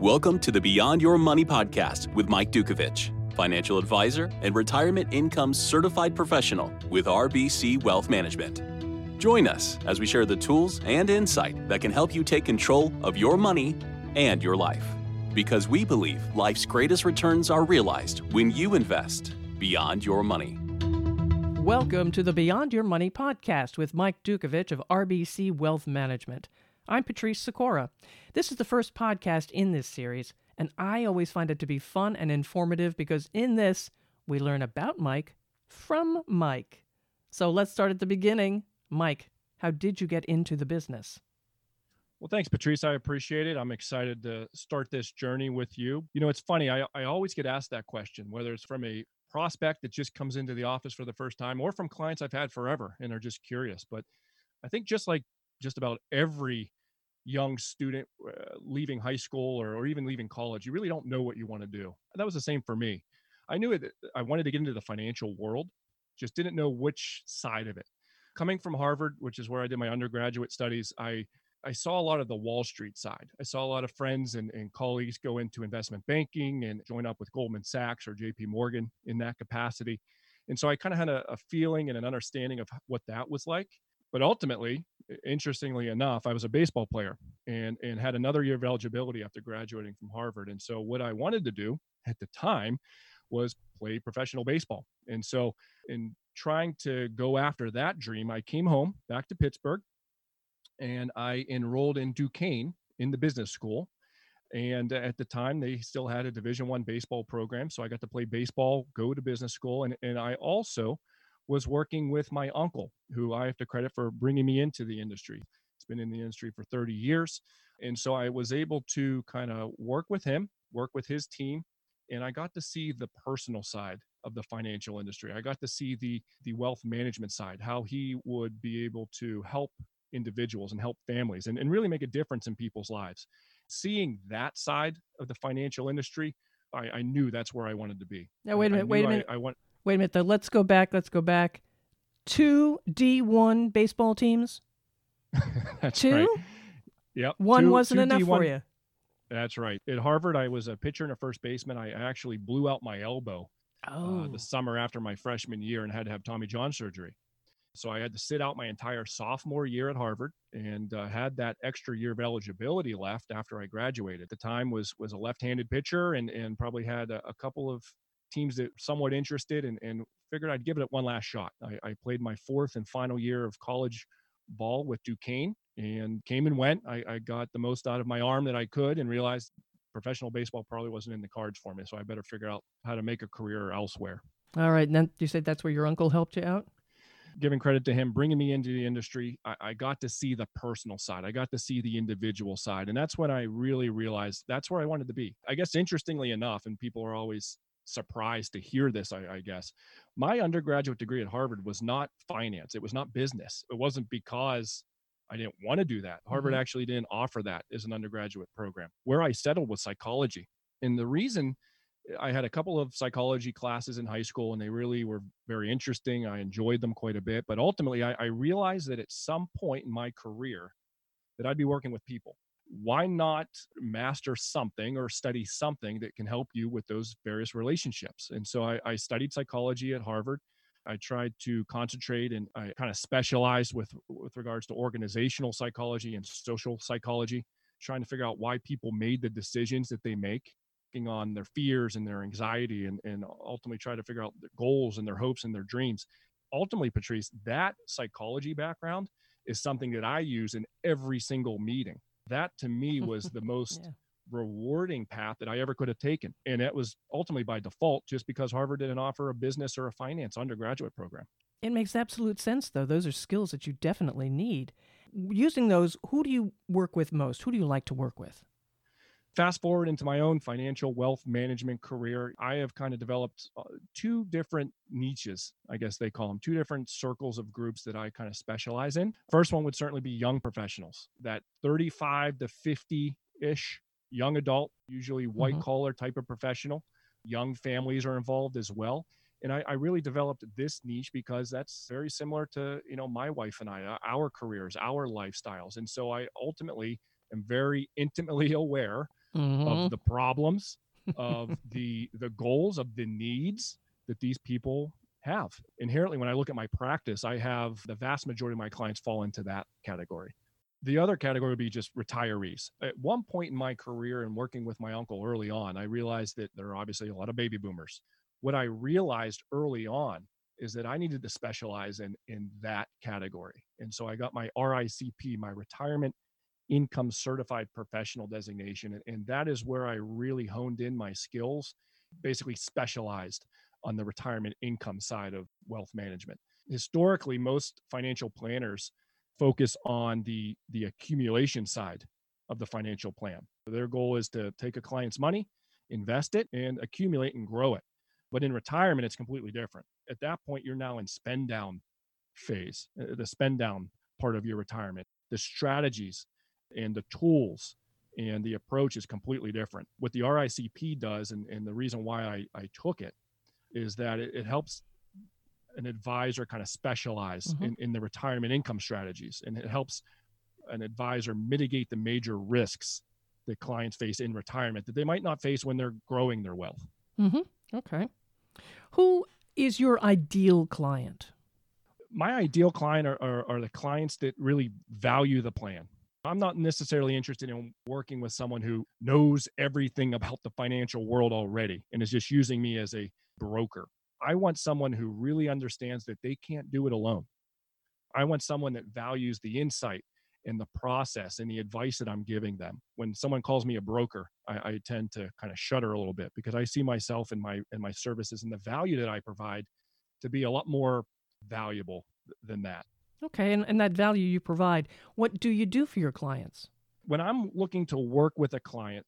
Welcome to the Beyond Your Money podcast with Mike Dukovich, financial advisor and retirement income certified professional with RBC Wealth Management. Join us as we share the tools and insight that can help you take control of your money and your life. Because we believe life's greatest returns are realized when you invest beyond your money. Welcome to the Beyond Your Money podcast with Mike Dukovich of RBC Wealth Management. I'm Patrice Sikora. This is the first podcast in this series, and I always find it to be fun and informative because in this, we learn about Mike from Mike. So let's start at the beginning. Mike, how did you get into the business? Well, thanks, Patrice. I appreciate it. I'm excited to start this journey with you. You know, it's funny. I, I always get asked that question, whether it's from a prospect that just comes into the office for the first time or from clients I've had forever and are just curious. But I think just like just about every young student uh, leaving high school or, or even leaving college, you really don't know what you want to do. That was the same for me. I knew it. I wanted to get into the financial world, just didn't know which side of it. Coming from Harvard, which is where I did my undergraduate studies, I I saw a lot of the Wall Street side. I saw a lot of friends and, and colleagues go into investment banking and join up with Goldman Sachs or JP Morgan in that capacity. And so I kind of had a, a feeling and an understanding of what that was like. But ultimately, interestingly enough, I was a baseball player and, and had another year of eligibility after graduating from Harvard. And so what I wanted to do at the time was play professional baseball. And so in trying to go after that dream, I came home back to Pittsburgh and I enrolled in Duquesne in the business school. And at the time, they still had a Division One baseball program, so I got to play baseball, go to business school, and and I also was working with my uncle, who I have to credit for bringing me into the industry. He's been in the industry for 30 years, and so I was able to kind of work with him, work with his team, and I got to see the personal side of the financial industry. I got to see the the wealth management side, how he would be able to help individuals and help families and, and really make a difference in people's lives. Seeing that side of the financial industry, I, I knew that's where I wanted to be. Now, wait a minute, wait a minute. I, I want, wait a minute, though. Let's go back. Let's go back. Two D1 baseball teams? that's Two? right. Yep. One two, wasn't two enough D1, for you. That's right. At Harvard, I was a pitcher and a first baseman. I actually blew out my elbow Oh. uh, the summer after my freshman year and had to have Tommy John surgery. So I had to sit out my entire sophomore year at Harvard and uh, had that extra year of eligibility left after I graduated. At the time was was a left-handed pitcher and and probably had a, a couple of teams that somewhat interested and, and figured I'd give it one last shot. I, I played my fourth and final year of college ball with Duquesne and came and went. I, I got the most out of my arm that I could and realized professional baseball probably wasn't in the cards for me. So I better figure out how to make a career elsewhere. All right. And then you said that's where your uncle helped you out? giving credit to him bringing me into the industry I, I, got to see the personal side i got to see the individual side and that's when i really realized that's where i wanted to be i guess interestingly enough and people are always surprised to hear this I, I guess my undergraduate degree at harvard was not finance it was not business it wasn't because i didn't want to do that harvard Mhm. actually didn't offer that as an undergraduate program where i settled was psychology and the reason I had a couple of psychology classes in high school, and they really were very interesting. I enjoyed them quite a bit. But ultimately, I, I realized that at some point in my career, that I'd be working with people. Why not master something or study something that can help you with those various relationships? And so I, I studied psychology at Harvard. I tried to concentrate and I kind of specialized with with regards to organizational psychology and social psychology, trying to figure out why people made the decisions that they make on their fears and their anxiety and, and ultimately try to figure out their goals and their hopes and their dreams. Ultimately, Patrice, that psychology background is something that I use in every single meeting. That to me was the most Yeah. rewarding path that I ever could have taken. And it was ultimately by default just because Harvard didn't offer a business or a finance undergraduate program. It makes absolute sense, though. Those are skills that you definitely need. Using those, who do you work with most? Who do you like to work with? Fast forward into my own financial wealth management career, I have kind of developed uh, two different niches, I guess they call them, two different circles of groups that I kind of specialize in. First one would certainly be young professionals, that 35 to 50 ish young adult, usually white Mhm. collar type of professional. Young families are involved as well. And I, I really developed this niche because that's very similar to, you know, my wife and I, uh, our careers, our lifestyles. And so I ultimately am very intimately aware Mhm. of the problems, of the the goals, of the needs that these people have. Inherently, when I look at my practice, I have the vast majority of my clients fall into that category. The other category would be just retirees. At one point in my career and working with my uncle early on, I realized that there are obviously a lot of baby boomers. What I realized early on is that I needed to specialize in in that category. And so I got my RICP, my retirement income certified professional designation and, and that is where I really honed in my skills, basically specialized on the retirement income side of wealth management. Historically, most financial planners focus on the the accumulation side of the financial plan. Their goal is to take a client's money, invest it and accumulate and grow it. But in retirement it's completely different. At that point you're now in spend down phase, uh, the spend down part of your retirement. The strategies and the tools and the approach is completely different. What the RICP does, and, and the reason why I, I took it, is that it, it helps an advisor kind of specialize Mhm. in, in the retirement income strategies. And it helps an advisor mitigate the major risks that clients face in retirement that they might not face when they're growing their wealth. Okay. Who is your ideal client? my ideal client are, are, are the clients that really value the plan. I'm not necessarily interested in working with someone who knows everything about the financial world already and is just using me as a broker. I want someone who really understands that they can't do it alone. I want someone that values the insight and the process and the advice that I'm giving them. When someone calls me a broker, I, I tend to kind of shudder a little bit because I see myself and my and my services and the value that I provide to be a lot more valuable than that. Okay, and, and that value you provide, what do you do for your clients? When I'm looking to work with a client,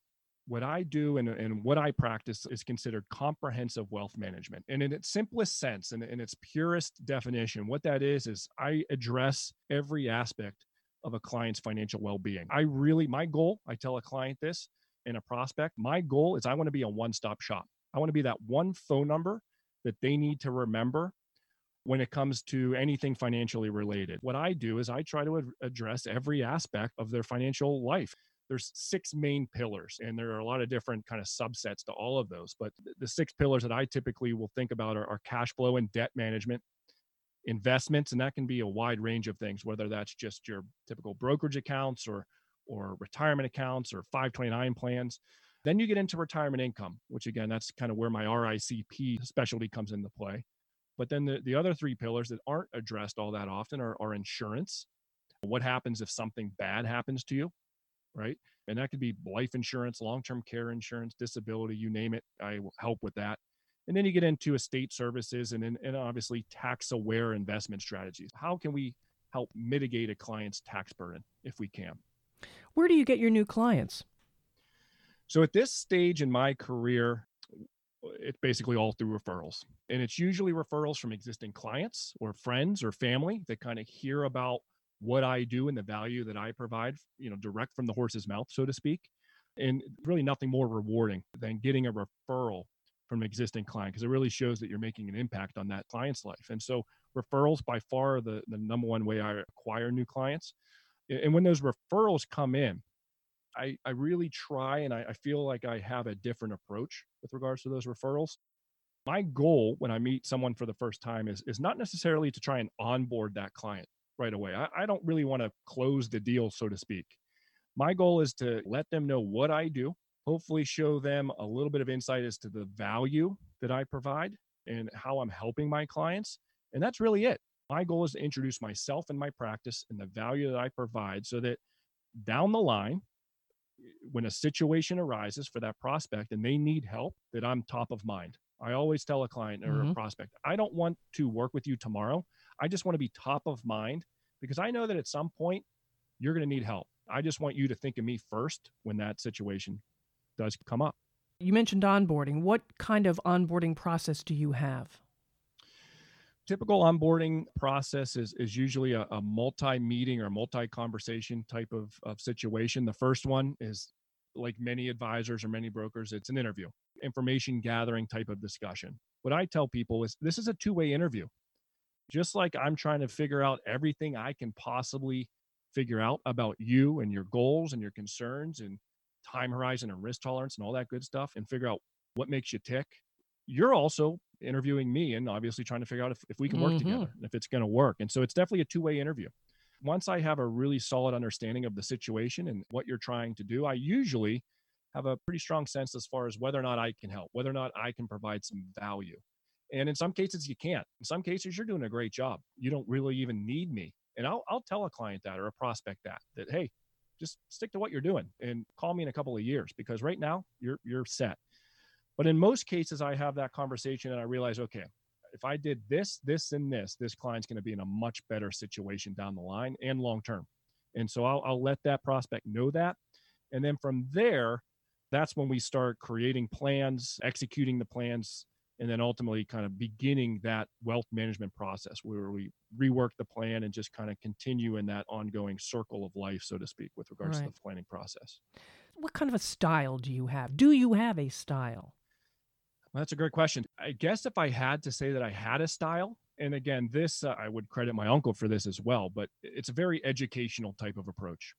what I do and, and what I practice is considered comprehensive wealth management. And in its simplest sense and in its purest definition, what that is, is I address every aspect of a client's financial well being. I really, my goal, I tell a client this and a prospect, my goal is I want to be a one stop shop. I want to be that one phone number that they need to remember when it comes to anything financially related. What I do is I try to ad- address every aspect of their financial life. There's six main pillars and there are a lot of different kind of subsets to all of those, but th- the six pillars that I typically will think about are, are cash flow and debt management, investments and that can be a wide range of things whether that's just your typical brokerage accounts or or retirement accounts or 529 plans then you get into retirement income which again that's kind of where my RICP specialty comes into play but then the, the other three pillars that aren't addressed all that often are, are insurance. What happens if something bad happens to you, right? And that could be life insurance, long term care insurance, disability, you name it. I help with that. And then you get into estate services and, and obviously tax aware investment strategies. How can we help mitigate a client's tax burden if we can? Where do you get your new clients? So at this stage in my career, it's basically all through referrals. And it's usually referrals from existing clients or friends or family that kind of hear about what I do and the value that I provide, you know, direct from the horse's mouth, so to speak. And really nothing more rewarding than getting a referral from an existing client because it really shows that you're making an impact on that client's life. And so referrals by far the, the number one way I acquire new clients. And when those referrals come in, I, I really try and I, I feel like I have a different approach with regards to those referrals. My goal when I meet someone for the first time is, is not necessarily to try and onboard that client right away. I, I don't really want to close the deal, so to speak. My goal is to let them know what I do, hopefully, show them a little bit of insight as to the value that I provide and how I'm helping my clients. And that's really it. My goal is to introduce myself and my practice and the value that I provide so that down the line, when a situation arises for that prospect and they need help, that I'm top of mind. I always tell a client or a Mhm. prospect, I don't want to work with you tomorrow. I just want to be top of mind because I know that at some point you're going to need help. I just want you to think of me first when that situation does come up. You mentioned onboarding. What kind of onboarding process do you have? Typical onboarding process is, is usually a, a multi-meeting or multi-conversation type of, of situation. The first one is like many advisors or many brokers it's an interview information gathering type of discussion. What i tell people is this is a two-way interview. Just like i'm trying to figure out everything i can possibly figure out about you and your goals and your concerns and time horizon and risk tolerance and all that good stuff and figure out what makes you tick, you're also interviewing me and obviously trying to figure out if, if we can work mm-hmm. together, and if it's going to work. And so it's definitely a two way interview. Once I have a really solid understanding of the situation and what you're trying to do, I usually have a pretty strong sense as far as whether or not I can help, whether or not I can provide some value. And in some cases, you can't. In some cases, you're doing a great job. You don't really even need me. And I'll, I'll tell a client that or a prospect that, that, hey, just stick to what you're doing and call me in a couple of years because right now you're, you're set. But in most cases, I have that conversation and I realize, okay, if I did this, this, and this, this client's going to be in a much better situation down the line and long term. And so I'll, I'll let that prospect know that. And then from there, that's when we start creating plans, executing the plans, and then ultimately kind of beginning that wealth management process where we rework the plan and just kind of continue in that ongoing circle of life, so to speak, with regards right. to the planning process. What kind of a style do you have? Do you have a style? Well, that's a great question. I guess if I had to say that I had a style, and again, this uh, I would credit my uncle for this as well, but it's a very educational type of approach.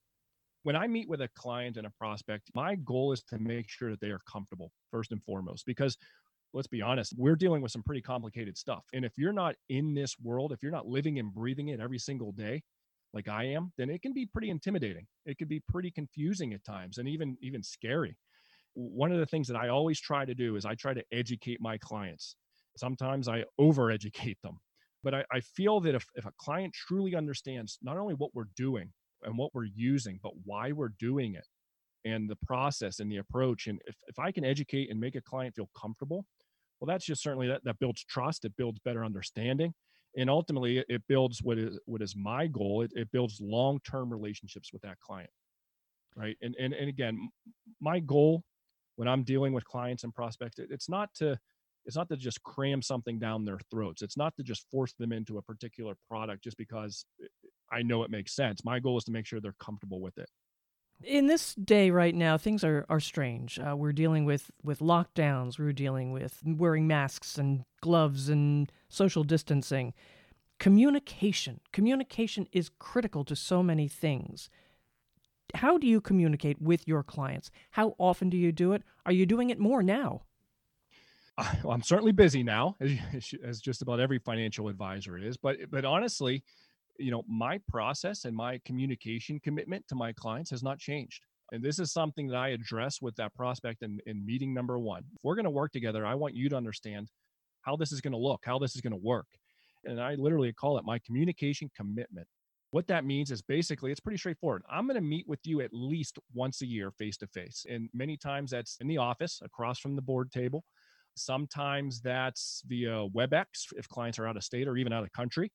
When I meet with a client and a prospect, my goal is to make sure that they are comfortable first and foremost, because let's be honest, we're dealing with some pretty complicated stuff. And if you're not in this world, if you're not living and breathing it every single day, like I am, then it can be pretty intimidating. It can be pretty confusing at times and even even scary. One of the things that I always try to do is I try to educate my clients. Sometimes I over educate them. But I, I feel that if, if a client truly understands not only what we're doing and what we're using, but why we're doing it and the process and the approach, and if, if I can educate and make a client feel comfortable, well that's just certainly that, that builds trust it builds better understanding and ultimately it, builds what is what is my goal it, it builds long-term relationships with that client right and, and and again my goal when i'm dealing with clients and prospects it, it's not to it's not to just cram something down their throats it's not to just force them into a particular product just because i know it makes sense my goal is to make sure they're comfortable with it in this day right now, things are, are strange. Uh, we're dealing with, with lockdowns, we're dealing with wearing masks and gloves and social distancing. Communication. Communication is critical to so many things. How do you communicate with your clients? How often do you do it? Are you doing it more now? I'm certainly busy now, as, as just about every financial advisor is. But but honestly, you know, my process and my communication commitment to my clients has not changed. And this is something that I address with that prospect in, in meeting number one. If we're going to work together, I want you to understand how this is going to look, how this is going to work. And I literally call it my communication commitment. What that means is basically it's pretty straightforward. I'm going to meet with you at least once a year face to face. And many times that's in the office across from the board table. Sometimes that's via WebEx if clients are out of state or even out of country.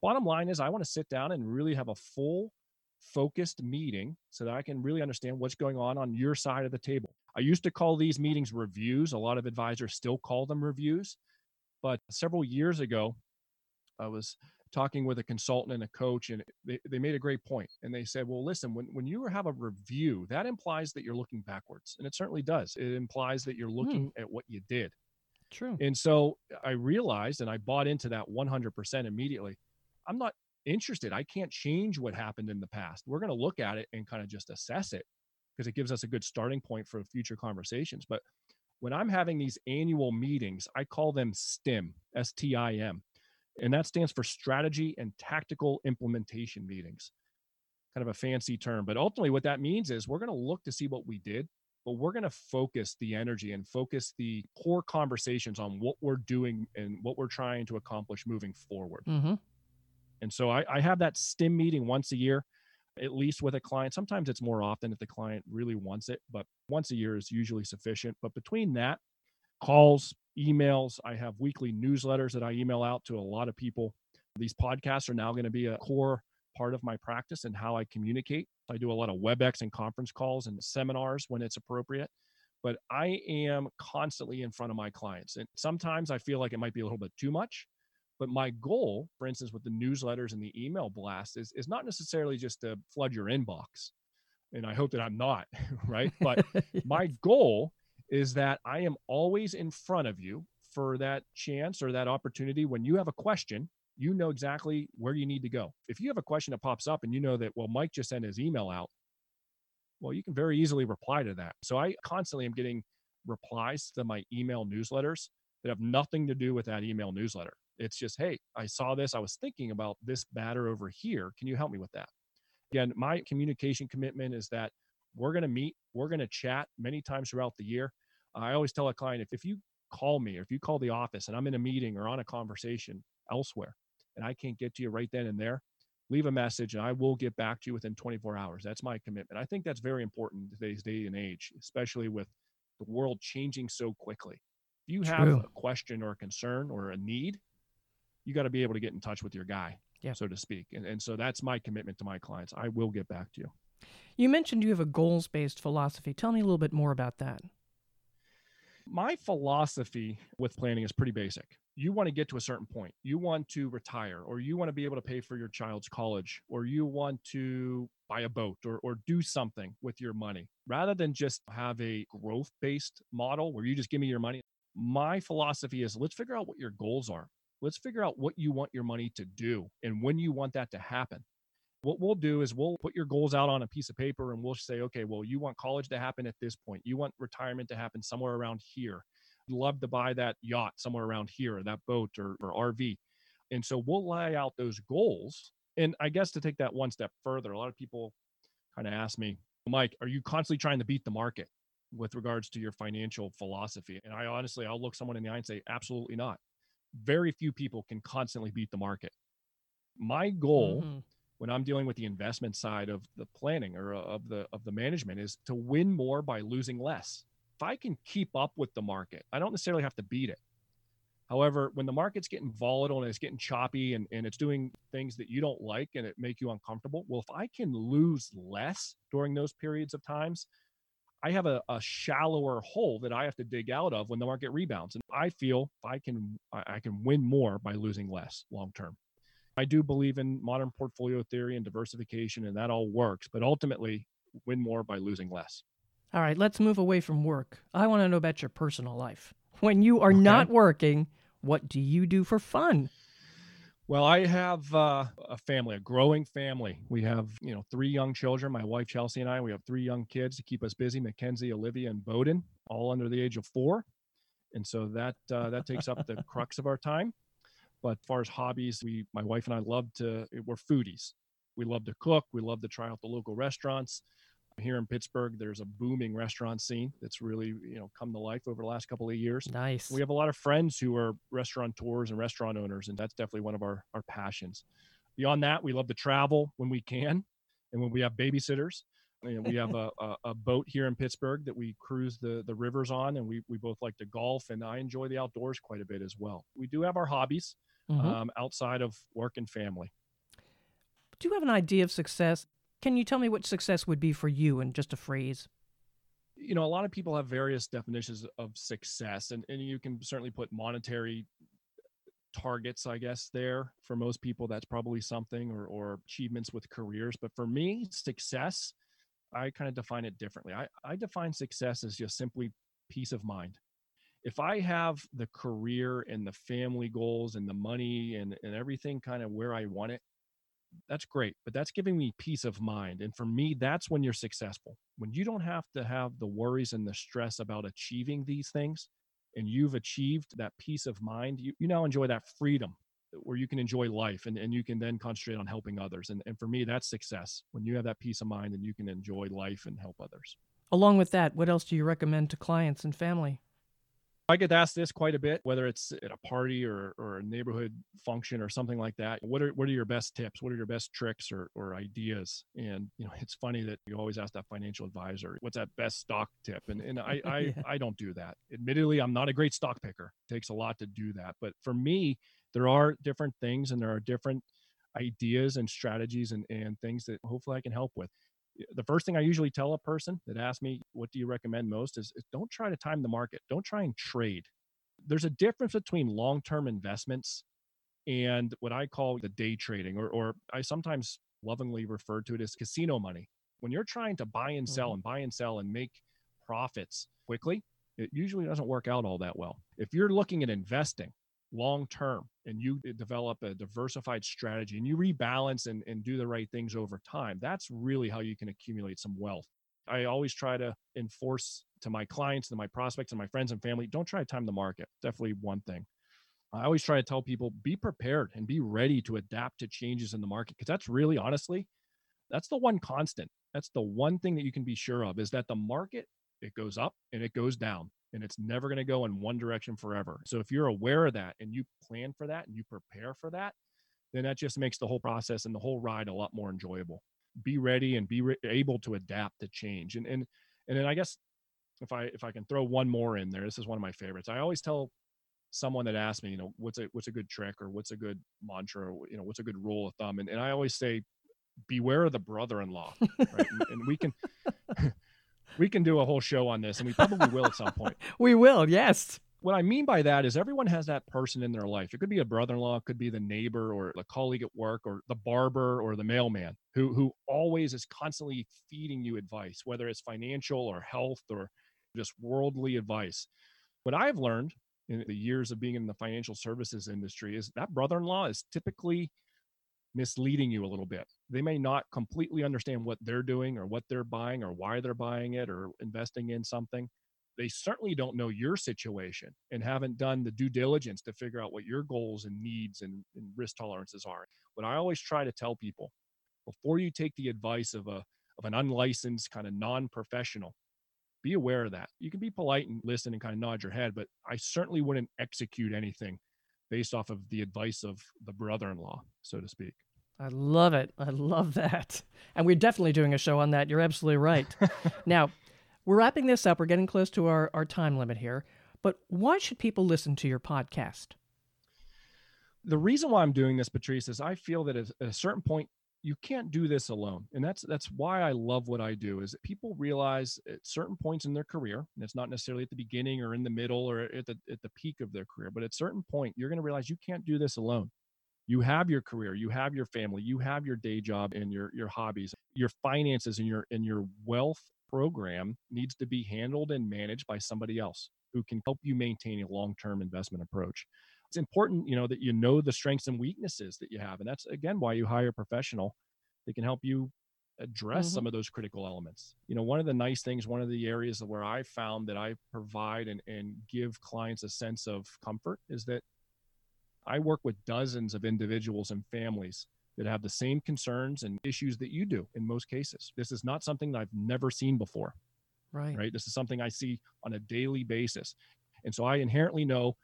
Bottom line is, I want to sit down and really have a full, focused meeting so that I can really understand what's going on on your side of the table. I used to call these meetings reviews. A lot of advisors still call them reviews. But several years ago, I was talking with a consultant and a coach, and they, they made a great point. And they said, Well, listen, when, when you have a review, that implies that you're looking backwards. And it certainly does. It implies that you're looking hmm. at what you did. True. And so I realized and I bought into that 100% immediately. I'm not interested. I can't change what happened in the past. We're going to look at it and kind of just assess it because it gives us a good starting point for future conversations. But when I'm having these annual meetings, I call them STIM, S T I M. And that stands for strategy and tactical implementation meetings. Kind of a fancy term. But ultimately, what that means is we're going to look to see what we did, but we're going to focus the energy and focus the core conversations on what we're doing and what we're trying to accomplish moving forward. Mm-hmm. And so I, I have that STIM meeting once a year, at least with a client. Sometimes it's more often if the client really wants it, but once a year is usually sufficient. But between that, calls, emails, I have weekly newsletters that I email out to a lot of people. These podcasts are now going to be a core part of my practice and how I communicate. I do a lot of WebEx and conference calls and seminars when it's appropriate. But I am constantly in front of my clients. And sometimes I feel like it might be a little bit too much. But my goal, for instance, with the newsletters and the email blast is, is not necessarily just to flood your inbox. And I hope that I'm not, right? But yes. my goal is that I am always in front of you for that chance or that opportunity when you have a question you know exactly where you need to go if you have a question that pops up and you know that well mike just sent his email out Well, you can very easily reply to that. So I constantly am getting replies to my email newsletters that have nothing to do with that email newsletter. It's just, hey, I saw this. I was thinking about this batter over here. Can you help me with that? Again, my communication commitment is that we're going to meet, we're going to chat many times throughout the year. I always tell a client if, if you call me or if you call the office and I'm in a meeting or on a conversation elsewhere and I can't get to you right then and there, leave a message and I will get back to you within 24 hours. That's my commitment. I think that's very important in today's day and age, especially with the world changing so quickly. If you have True. a question or a concern or a need, you got to be able to get in touch with your guy, Yeah. so to speak. And, and so that's my commitment to my clients. I will get back to you. You mentioned you have a goals based philosophy. Tell me a little bit more about that. My philosophy with planning is pretty basic. You want to get to a certain point. You want to retire, or you want to be able to pay for your child's college, or you want to buy a boat or, or do something with your money rather than just have a growth based model where you just give me your money. My philosophy is let's figure out what your goals are. Let's figure out what you want your money to do and when you want that to happen. What we'll do is we'll put your goals out on a piece of paper and we'll say, okay, well, you want college to happen at this point. You want retirement to happen somewhere around here. You'd love to buy that yacht somewhere around here, or that boat or, or RV. And so we'll lay out those goals. And I guess to take that one step further, a lot of people kind of ask me, Mike, are you constantly trying to beat the market with regards to your financial philosophy? And I honestly, I'll look someone in the eye and say, absolutely not. Very few people can constantly beat the market. My goal Mhm. When I'm dealing with the investment side of the planning or uh, of the of the management is to win more by losing less. If I can keep up with the market, I don't necessarily have to beat it. However, when the market's getting volatile and it's getting choppy and, and it's doing things that you don't like and it make you uncomfortable, well, if I can lose less during those periods of times, I have a, a shallower hole that I have to dig out of when the market rebounds. And I feel I can I I can win more by losing less long term. I do believe in modern portfolio theory and diversification, and that all works, but ultimately win more by losing less. All right, let's move away from work. I want to know about your personal life. When you are Okay. not working, what do you do for fun? Well, I have uh, a family, a growing family. We have, you know, three young children. My wife Chelsea and I. We have three young kids to keep us busy: Mackenzie, Olivia, and Bowden, all under the age of four. And so that uh, that takes up the crux of our time. But as far as hobbies, we, my wife and I, love to. Eh, we're foodies. We love to cook. We love to try out the local restaurants. Here in Pittsburgh, there's a booming restaurant scene that's really, you know, come to life over the last couple of years. Nice. We have a lot of friends who are restaurateurs and restaurant owners, and that's definitely one of our, our passions. Beyond that, we love to travel when we can and when we have babysitters. You know, we have a, a, a boat here in Pittsburgh that we cruise the, the rivers on, and we, we both like to golf, and I enjoy the outdoors quite a bit as well. We do have our hobbies Mhm. um, outside of work and family. do you have an idea of success? Can you tell me what success would be for you in just a phrase? you know, a lot of people have various definitions of success, and, and you can certainly put monetary targets, I guess, there. For most people, that's probably something, or, or achievements with careers. But for me, success, I kind of define it differently. I, I define success as just simply peace of mind. If I have the career and the family goals and the money and, and everything kind of where I want it, that's great, but that's giving me peace of mind. And for me, that's when you're successful. When you don't have to have the worries and the stress about achieving these things, and you've achieved that peace of mind, you, you now enjoy that freedom where you can enjoy life and, and you can then concentrate on helping others. And, and for me, that's success. When you have that peace of mind and you can enjoy life and help others. Along with that, what else do you recommend to clients and family? I get asked this quite a bit, whether it's at a party or, or a neighborhood function or something like that. What are what are your best tips? What are your best tricks or, or ideas? And you know, it's funny that you always ask that financial advisor, what's that best stock tip? And and I I, Yeah. I don't do that. Admittedly, I'm not a great stock picker. It takes a lot to do that. But for me, there are different things and there are different ideas and strategies and, and things that hopefully I can help with the first thing I usually tell a person that asks me, what do you recommend most is, is don't try to time the market. Don't try and trade. There's a difference between long-term investments and what I call the day trading, or, or I sometimes lovingly refer to it as casino money. When you're trying to buy and sell Mhm. and buy and sell and make profits quickly, it usually doesn't work out all that well. If you're looking at investing long term and you eh, develop a diversified strategy and you rebalance and, and do the right things over time, that's really how you can accumulate some wealth. I always try to enforce to my clients and my prospects and my friends and family don't try to time the market. Definitely one thing. I always try to tell people be prepared and be ready to adapt to changes in the market because that's really honestly, that's the one constant. That's the one thing that you can be sure of is that the market, it goes up and it goes down and it's never going to go in one direction forever. So if you're aware of that and you plan for that and you prepare for that, then that just makes the whole process and the whole ride a lot more enjoyable. Be ready and be re- able to adapt to change. And and and then I guess if I if I can throw one more in there, this is one of my favorites. I always tell someone that asks me, you know, what's a what's a good trick or what's a good mantra, or, you know, what's a good rule of thumb, and, and I always say, beware of the brother-in-law, right? and, and we can we can do a whole show on this, and we probably will at some point. we will, yes. What I mean by that is everyone has that person in their life. It could be a brother-in-law, it could be the neighbor or the colleague at work or the barber or the mailman who who always is constantly feeding you advice, whether it's financial or health or just worldly advice. What I've learned in the years of being in the financial services industry is that brother-in-law is typically misleading you a little bit. They may not completely understand what they're doing or what they're buying or why they're buying it or investing in something. They certainly don't know your situation and haven't done the due diligence to figure out what your goals and needs and, and risk tolerances are. What I always try to tell people before you take the advice of a of an unlicensed kind of non-professional, be aware of that. You can be polite and listen and kind of nod your head, but I certainly wouldn't execute anything based off of the advice of the brother-in-law, so to speak. I love it. I love that. And we're definitely doing a show on that. You're absolutely right. now, we're wrapping this up. We're getting close to our, our time limit here. But why should people listen to your podcast? The reason why I'm doing this, Patrice, is I feel that at a certain point, you can't do this alone and that's that's why i love what i do is people realize at certain points in their career and it's not necessarily at the beginning or in the middle or at the at the peak of their career but at certain point you're going to realize you can't do this alone. You have your career you have your family you have your day job and your your hobbies. Your finances and your and your wealth program needs to be handled and managed by somebody else who can help you maintain a long-term investment approach it's important you know that you know the strengths and weaknesses that you have and that's again why you hire a professional that can help you address mm-hmm. some of those critical elements. You know one of the nice things one of the areas where i found that i provide and, and give clients a sense of comfort is that i work with dozens of individuals and families that have the same concerns and issues that you do in most cases. This is not something that i've never seen before right. right? This is something i see on a daily basis. And so i inherently know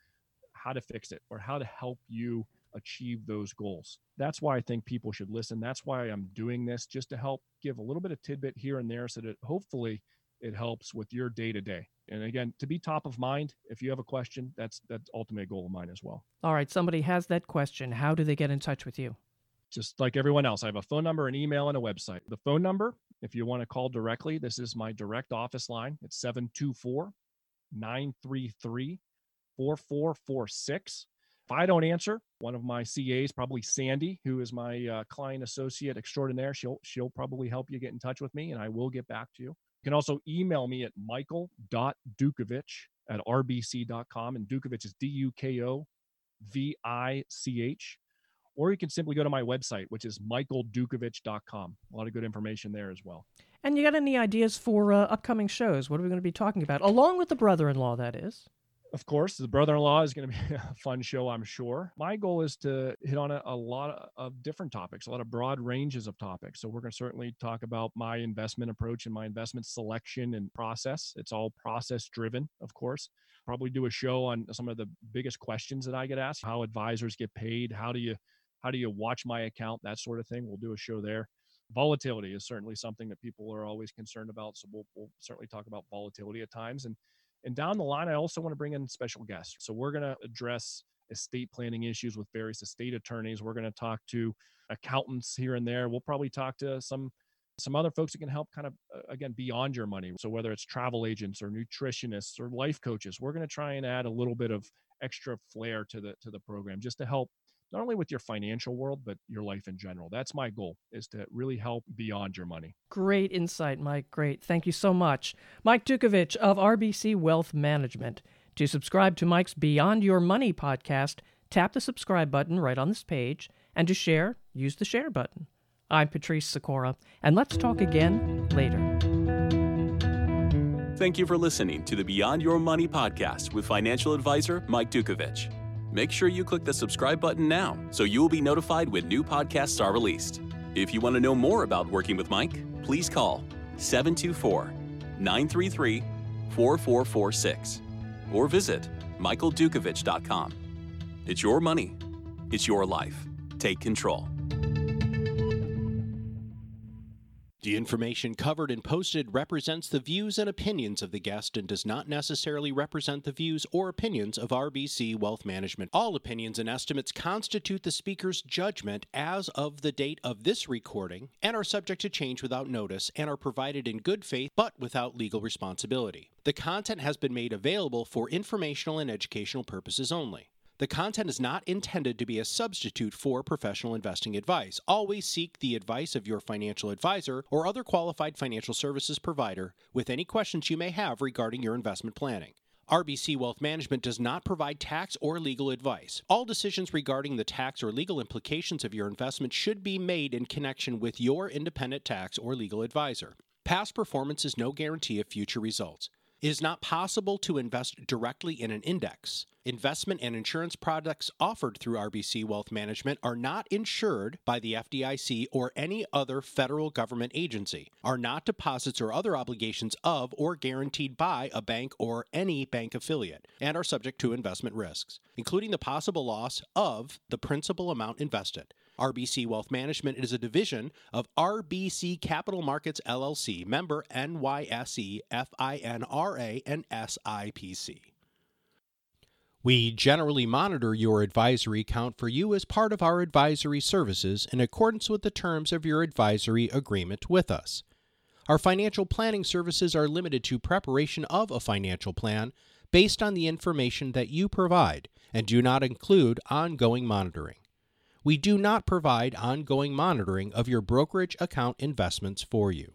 how to fix it or how to help you achieve those goals. That's why I think people should listen. That's why I'm doing this just to help give a little bit of tidbit here and there so that hopefully it helps with your day to day. And again, to be top of mind, if you have a question, that's that's ultimate goal of mine as well. All right, somebody has that question. How do they get in touch with you? Just like everyone else, I have a phone number, an email, and a website. The phone number, if you want to call directly, this is my direct office line. It's 724 933 4446. If I don't answer, one of my CAs, probably Sandy, who is my uh, client associate extraordinaire, she'll she'll probably help you get in touch with me, and I will get back to you. You can also email me at michael.dukovich at rbc.com, and Dukovich is D U K O V I C H. Or you can simply go to my website, which is michaeldukovich.com. A lot of good information there as well. And you got any ideas for uh, upcoming shows? What are we going to be talking about, along with the brother in law, that is? Of course, the brother-in-law is going to be a fun show, I'm sure. My goal is to hit on a, a, lot of different topics, a lot of broad ranges of topics. So we're going to certainly talk about my investment approach and my investment selection and process. It's all process driven, of course. Probably do a show on some of the biggest questions that I get asked: how advisors get paid, how do you how do you watch my account, that sort of thing. We'll do a show there. Volatility is certainly something that people are always concerned about. So we'll, we'll certainly talk about volatility at times and and down the line, I also want to bring in special guests. So we're going to address estate planning issues with various estate attorneys. We're going to talk to accountants here and there. We'll probably talk to some some other folks that can help kind of uh, again beyond your money. So whether it's travel agents or nutritionists or life coaches, we're going to try and add a little bit of extra flair to the to the program just to help not only with your financial world but your life in general. That's my goal is to really help beyond your money. Great insight mike. Great. Thank you so much. Mike dukovich of rbc wealth management. To subscribe to mike's beyond your money podcast tap the subscribe button right on this page and to share use the share button. I'm patrice sikora and let's talk again later. Thank you for listening to the Beyond Your Money podcast with financial advisor Mike Dukovich. Make sure you click the subscribe button now so you will be notified when new podcasts are released. If you want to know more about working with Mike, please call 724 933 4446 or visit michaeldukovich.com. It's your money, it's your life. Take control. The information covered and posted represents the views and opinions of the guest and does not necessarily represent the views or opinions of RBC Wealth Management. All opinions and estimates constitute the speaker's judgment as of the date of this recording and are subject to change without notice and are provided in good faith but without legal responsibility. The content has been made available for informational and educational purposes only. The content is not intended to be a substitute for professional investing advice. Always seek the advice of your financial advisor or other qualified financial services provider with any questions you may have regarding your investment planning. RBC Wealth Management does not provide tax or legal advice. All decisions regarding the tax or legal implications of your investment should be made in connection with your independent tax or legal advisor. Past performance is no guarantee of future results. It is not possible to invest directly in an index. Investment and insurance products offered through RBC Wealth Management are not insured by the FDIC or any other federal government agency, are not deposits or other obligations of or guaranteed by a bank or any bank affiliate, and are subject to investment risks, including the possible loss of the principal amount invested. RBC Wealth Management is a division of RBC Capital Markets LLC, member NYSE, FINRA, and SIPC. We generally monitor your advisory account for you as part of our advisory services in accordance with the terms of your advisory agreement with us. Our financial planning services are limited to preparation of a financial plan based on the information that you provide and do not include ongoing monitoring. We do not provide ongoing monitoring of your brokerage account investments for you.